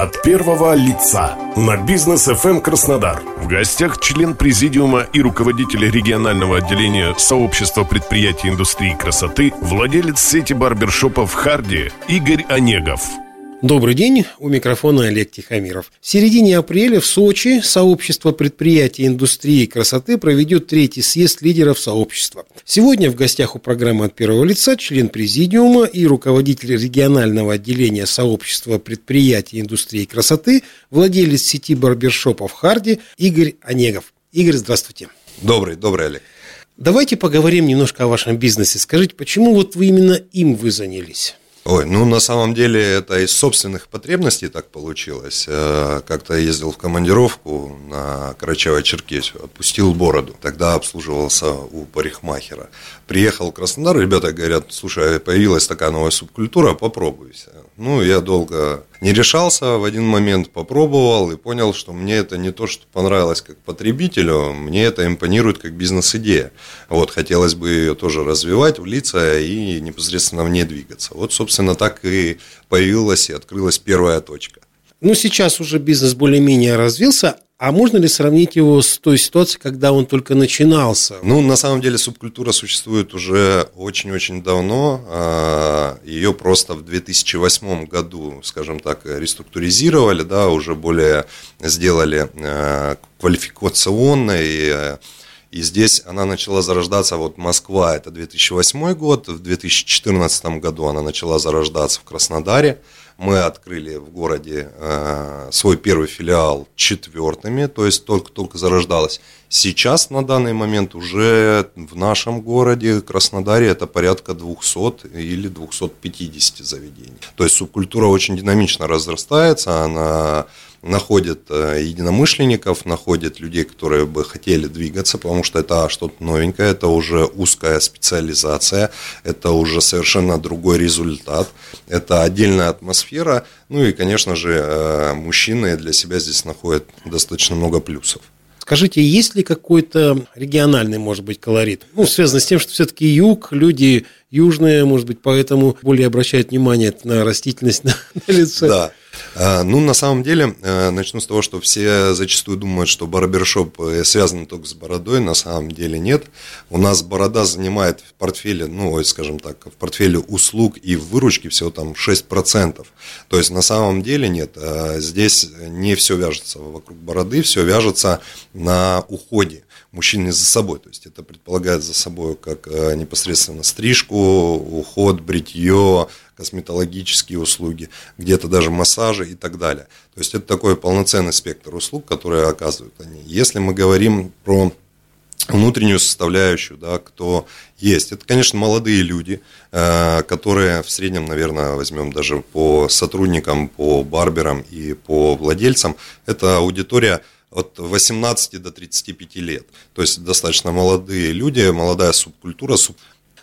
От первого лица на бизнес FM Краснодар. В гостях член президиума и руководитель регионального отделения сообщества предприятий индустрии красоты, владелец сети барбершопов Харди Игорь Онегов. Добрый день, у микрофона Олег Тихомиров. В середине апреля в Сочи сообщество предприятий индустрии красоты проведет третий съезд лидеров сообщества. Сегодня в гостях у программы от первого лица член президиума и руководитель регионального отделения сообщества предприятий индустрии красоты, владелец сети барбершопов Харди Игорь Онегов. Игорь, здравствуйте. Добрый, добрый, Олег. Давайте поговорим немножко о вашем бизнесе. Скажите, почему вот вы именно им вы занялись? Ой, ну на самом деле это из собственных потребностей так получилось. Э, как-то ездил в командировку на Карачаево-Черкесию, отпустил бороду. Тогда обслуживался у парикмахера. Приехал в Краснодар, ребята говорят, слушай, появилась такая новая субкультура, попробуйся. Ну, я долго не решался, в один момент попробовал и понял, что мне это не то, что понравилось как потребителю, мне это импонирует как бизнес-идея. Вот, хотелось бы ее тоже развивать, влиться и непосредственно в ней двигаться. Вот, собственно, так и появилась и открылась первая точка. Ну, сейчас уже бизнес более-менее развился, а можно ли сравнить его с той ситуацией, когда он только начинался? Ну, на самом деле субкультура существует уже очень-очень давно. А, Ее просто в 2008 году, скажем так, реструктуризировали, да, уже более сделали а, квалификационной. И здесь она начала зарождаться, вот Москва, это 2008 год, в 2014 году она начала зарождаться в Краснодаре мы открыли в городе э, свой первый филиал четвертыми, то есть только-только зарождалась. Сейчас на данный момент уже в нашем городе, Краснодаре, это порядка 200 или 250 заведений. То есть субкультура очень динамично разрастается, она находит э, единомышленников, находит людей, которые бы хотели двигаться, потому что это что-то новенькое, это уже узкая специализация, это уже совершенно другой результат, это отдельная атмосфера, ну и, конечно же, э, мужчины для себя здесь находят достаточно много плюсов. Скажите, есть ли какой-то региональный, может быть, колорит? Ну, связано с тем, что все-таки юг, люди южные, может быть, поэтому более обращают внимание на растительность на, на лице. Да. А, ну, на самом деле, э, начну с того, что все зачастую думают, что барбершоп э, связан только с бородой, на самом деле нет. У нас борода занимает в портфеле, ну, скажем так, в портфеле услуг и в выручке всего там 6%. То есть, на самом деле нет, э, здесь не все вяжется вокруг бороды, все вяжется на уходе мужчины за собой. То есть это предполагает за собой как непосредственно стрижку, уход, бритье, косметологические услуги, где-то даже массажи и так далее. То есть это такой полноценный спектр услуг, которые оказывают они. Если мы говорим про внутреннюю составляющую, да, кто есть. Это, конечно, молодые люди, э, которые в среднем, наверное, возьмем даже по сотрудникам, по барберам и по владельцам, это аудитория от 18 до 35 лет. То есть достаточно молодые люди, молодая субкультура, суб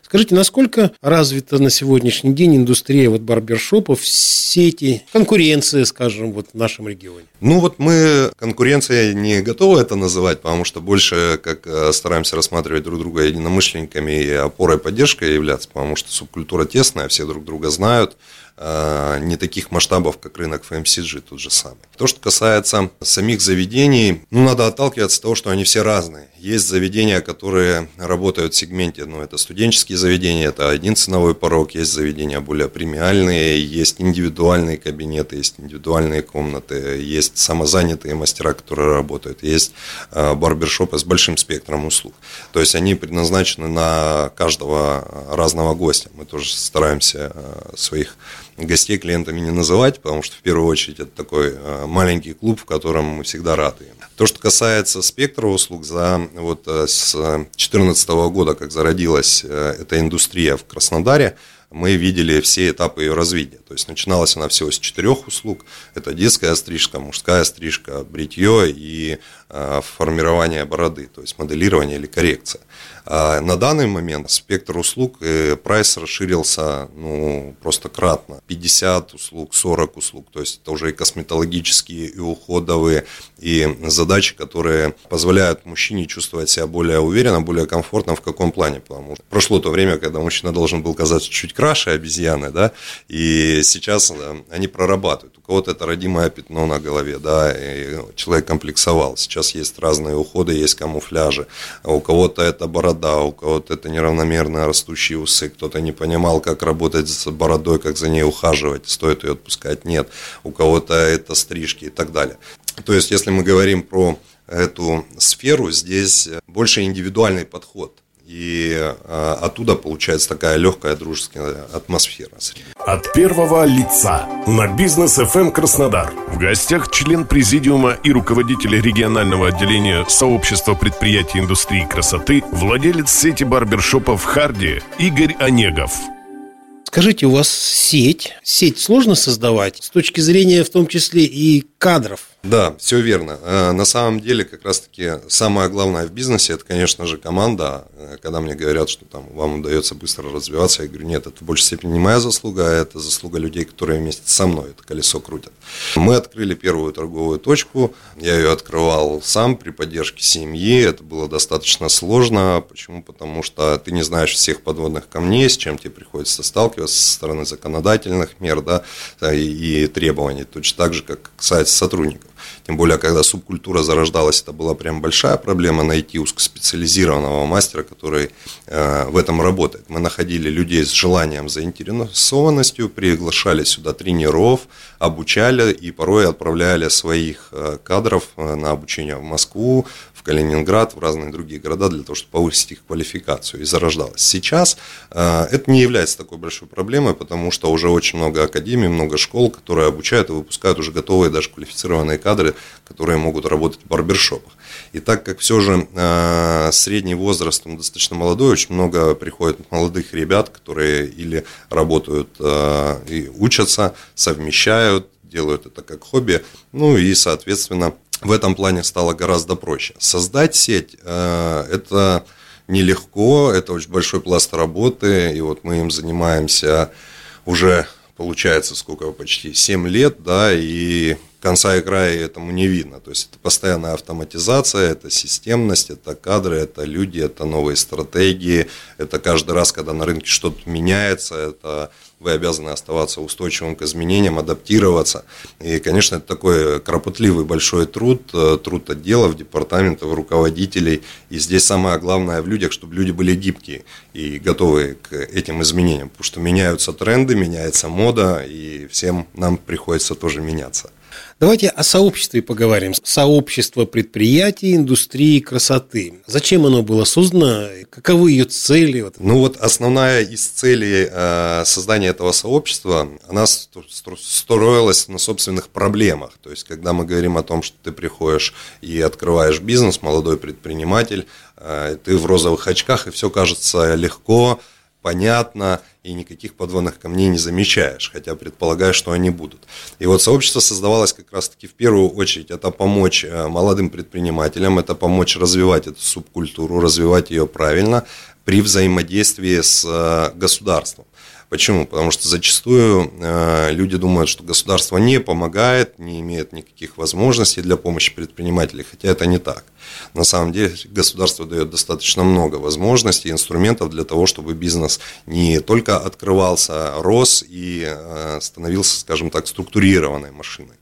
Скажите, насколько развита на сегодняшний день индустрия вот барбершопов, сети, конкуренция, скажем, вот в нашем регионе? Ну вот мы конкуренция не готовы это называть, потому что больше как э, стараемся рассматривать друг друга единомышленниками и опорой поддержкой являться, потому что субкультура тесная, все друг друга знают, не таких масштабов, как рынок FMCG тот же самый. То, что касается самих заведений, ну, надо отталкиваться от того, что они все разные. Есть заведения, которые работают в сегменте, ну, это студенческие заведения, это один ценовой порог, есть заведения более премиальные, есть индивидуальные кабинеты, есть индивидуальные комнаты, есть самозанятые мастера, которые работают, есть э, барбершопы с большим спектром услуг. То есть они предназначены на каждого разного гостя. Мы тоже стараемся э, своих гостей клиентами не называть, потому что в первую очередь это такой э, маленький клуб, в котором мы всегда рады. То, что касается спектра услуг, за вот э, с 2014 года, как зародилась э, эта индустрия в Краснодаре, мы видели все этапы ее развития. То есть начиналась она всего с четырех услуг. Это детская стрижка, мужская стрижка, бритье и э, формирование бороды, то есть моделирование или коррекция. А на данный момент спектр услуг и прайс расширился ну, просто кратно. 50 услуг, 40 услуг, то есть это уже и косметологические, и уходовые, и задачи, которые позволяют мужчине чувствовать себя более уверенно, более комфортно в каком плане. Потому что прошло то время, когда мужчина должен был казаться чуть краше обезьяны, да, и сейчас они прорабатывают. У кого-то это родимое пятно на голове, да, и человек комплексовал. Сейчас есть разные уходы, есть камуфляжи. У кого-то это борода, у кого-то это неравномерно растущие усы, кто-то не понимал, как работать с бородой, как за ней ухаживать, стоит ее отпускать, нет. У кого-то это стрижки и так далее. То есть, если мы говорим про эту сферу, здесь больше индивидуальный подход. И э, оттуда получается такая легкая дружеская атмосфера. От первого лица на бизнес FM эм Краснодар. В гостях член президиума и руководитель регионального отделения сообщества предприятий индустрии красоты, владелец сети барбершопов Харди Игорь Онегов. Скажите, у вас сеть. Сеть сложно создавать с точки зрения в том числе и кадров? Да, все верно. Э, на самом деле, как раз-таки, самое главное в бизнесе, это, конечно же, команда. Э, когда мне говорят, что там вам удается быстро развиваться, я говорю, нет, это в большей степени не моя заслуга, а это заслуга людей, которые вместе со мной это колесо крутят. Мы открыли первую торговую точку, я ее открывал сам при поддержке семьи, это было достаточно сложно. Почему? Потому что ты не знаешь всех подводных камней, с чем тебе приходится сталкиваться со стороны законодательных мер да, и, и требований, точно так же, как касается сотрудников. Тем более, когда субкультура зарождалась, это была прям большая проблема найти узкоспециализированного мастера, который э, в этом работает. Мы находили людей с желанием, заинтересованностью, приглашали сюда тренеров, обучали и порой отправляли своих э, кадров э, на обучение в Москву, Калининград, в разные другие города для того, чтобы повысить их квалификацию и зарождалось. Сейчас э, это не является такой большой проблемой, потому что уже очень много академий, много школ, которые обучают и выпускают уже готовые даже квалифицированные кадры, которые могут работать в барбершопах. И так как все же э, средний возраст он достаточно молодой, очень много приходит молодых ребят, которые или работают э, и учатся, совмещают, делают это как хобби, ну и, соответственно, в этом плане стало гораздо проще. Создать сеть э, – это нелегко, это очень большой пласт работы, и вот мы им занимаемся уже, получается, сколько, почти 7 лет, да, и конца и края этому не видно. То есть это постоянная автоматизация, это системность, это кадры, это люди, это новые стратегии, это каждый раз, когда на рынке что-то меняется, это вы обязаны оставаться устойчивым к изменениям, адаптироваться. И, конечно, это такой кропотливый большой труд, э, труд отделов, департаментов, руководителей. И здесь самое главное в людях, чтобы люди были гибкие и готовы к этим изменениям, потому что меняются тренды, меняется мода, и всем нам приходится тоже меняться. Давайте о сообществе поговорим. Сообщество предприятий индустрии красоты. Зачем оно было создано? Каковы ее цели? Ну вот основная из целей э, создания этого сообщества, она строилась на собственных проблемах. То есть, когда мы говорим о том, что ты приходишь и открываешь бизнес, молодой предприниматель, э, ты в розовых очках, и все кажется легко, понятно, и никаких подводных камней не замечаешь, хотя предполагаешь, что они будут. И вот сообщество создавалось как раз-таки в первую очередь, это помочь э, молодым предпринимателям, это помочь развивать эту субкультуру, развивать ее правильно при взаимодействии с э, государством. Почему? Потому что зачастую э, люди думают, что государство не помогает, не имеет никаких возможностей для помощи предпринимателей, хотя это не так. На самом деле государство дает достаточно много возможностей, инструментов для того, чтобы бизнес не только открывался, рос и э, становился, скажем так, структурированной машиной.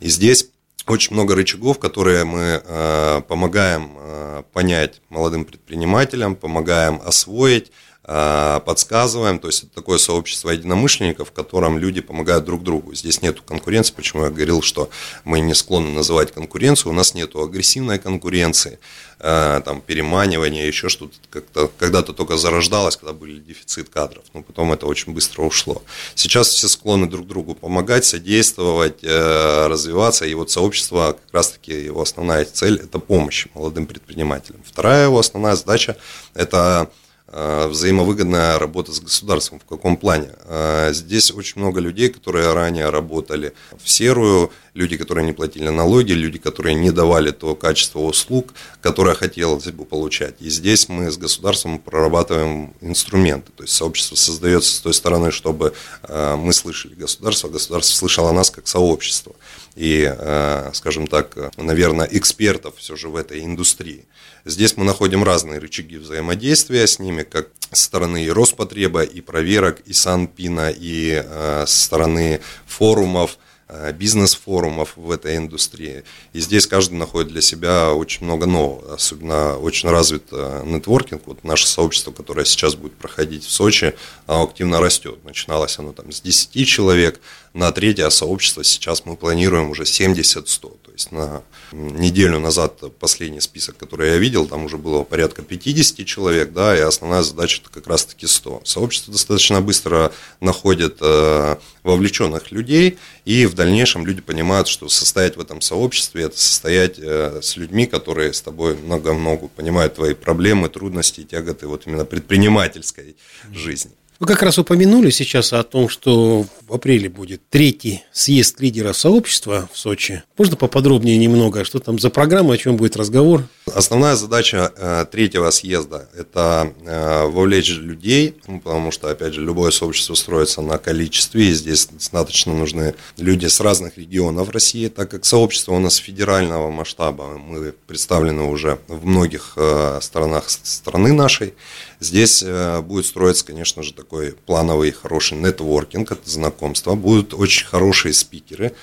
И здесь очень много рычагов, которые мы э, помогаем э, понять молодым предпринимателям, помогаем освоить, подсказываем, то есть это такое сообщество единомышленников, в котором люди помогают друг другу. Здесь нет конкуренции, почему я говорил, что мы не склонны называть конкуренцию, у нас нет агрессивной конкуренции, э, там, переманивания, еще что-то, как-то, когда-то только зарождалось, когда был дефицит кадров, но потом это очень быстро ушло. Сейчас все склонны друг другу помогать, содействовать, э, развиваться, и вот сообщество, как раз-таки его основная цель – это помощь молодым предпринимателям. Вторая его основная задача – это Э, взаимовыгодная работа с государством. В каком плане? Э, здесь очень много людей, которые ранее работали в серую, люди, которые не платили налоги, люди, которые не давали то качество услуг, которое хотелось бы получать. И здесь мы с государством прорабатываем инструменты. То есть сообщество создается с той стороны, чтобы э, мы слышали государство, государство слышало нас как сообщество. И, э, скажем так, наверное, экспертов все же в этой индустрии. Здесь мы находим разные рычаги взаимодействия с ними, как со стороны и Роспотреба, и проверок, и Санпина, и э, со стороны форумов, Э, бизнес-форумов в этой индустрии. И здесь каждый находит для себя очень много нового. Особенно очень развит нетворкинг. Вот наше сообщество, которое сейчас будет проходить в Сочи, оно активно растет. Начиналось оно там с 10 человек на третье, а сообщество сейчас мы планируем уже 70-100. То есть на неделю назад последний список, который я видел, там уже было порядка 50 человек, да, и основная задача это как раз-таки 100. Сообщество достаточно быстро находит э, вовлеченных людей, и в дальнейшем люди понимают, что состоять в этом сообществе – это состоять э, с людьми, которые с тобой много-много понимают твои проблемы, трудности тяготы вот именно предпринимательской жизни. Вы как раз упомянули сейчас о том, что в апреле будет третий съезд лидеров сообщества в Сочи. Можно поподробнее немного, что там за программа, о чем будет разговор? Основная задача э, третьего съезда – это э, вовлечь людей, ну, потому что, опять же, любое сообщество строится на количестве, и здесь достаточно нужны люди с разных регионов России, так как сообщество у нас федерального масштаба, мы представлены уже в многих э, сторонах страны нашей. Здесь будет строиться, конечно же, такой плановый хороший нетворкинг, это знакомство, будут очень хорошие спикеры.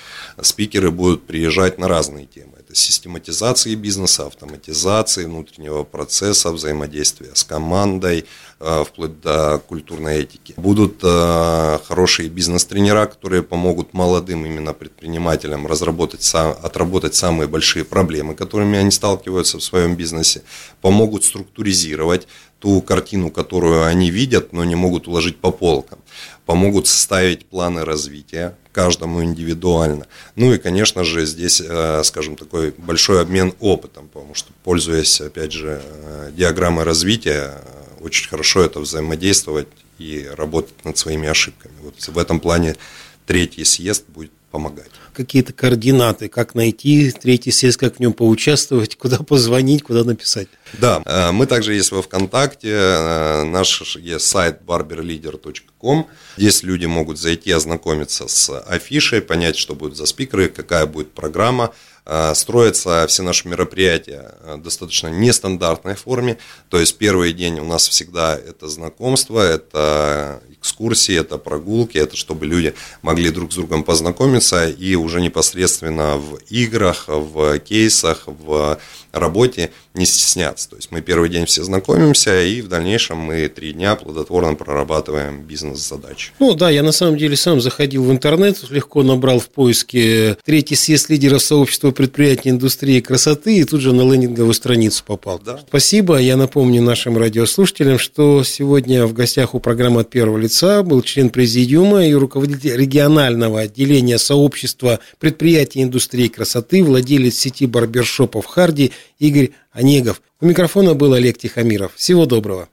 Спикеры будут приезжать на разные темы систематизации бизнеса, автоматизации внутреннего процесса, взаимодействия с командой, вплоть до культурной этики. Будут э, хорошие бизнес-тренера, которые помогут молодым именно предпринимателям разработать, отработать самые большие проблемы, которыми они сталкиваются в своем бизнесе, помогут структуризировать ту картину, которую они видят, но не могут уложить по полкам помогут составить планы развития каждому индивидуально. Ну и, конечно же, здесь, э, скажем, такой большой обмен опытом, потому что, пользуясь, опять же, э, диаграммой развития, э, очень хорошо это взаимодействовать и работать над своими ошибками. Вот в этом плане третий съезд будет помогать. Какие-то координаты, как найти третий съезд, как в нем поучаствовать, куда позвонить, куда написать? Да, э, мы также есть во ВКонтакте, э, наш есть сайт barberleader.com. Здесь люди могут зайти, ознакомиться с афишей, понять, что будет за спикеры, какая будет программа. Э, строятся все наши мероприятия достаточно нестандартной форме. То есть первый день у нас всегда это знакомство, это экскурсии, это прогулки, это чтобы люди могли друг с другом познакомиться и уже непосредственно в играх, в кейсах, в работе не стесняться. То есть мы первый день все знакомимся, и в дальнейшем мы три дня плодотворно прорабатываем бизнес-задачи. Ну да, я на самом деле сам заходил в интернет, легко набрал в поиске третий съезд лидеров сообщества предприятий индустрии красоты, и тут же на лендинговую страницу попал. Да. Спасибо. Я напомню нашим радиослушателям, что сегодня в гостях у программы от первого лица был член президиума и руководитель регионального отделения сообщества предприятий индустрии красоты, владелец сети барбершопов Харди Игорь Онегов. У микрофона был Олег Тихомиров. Всего доброго.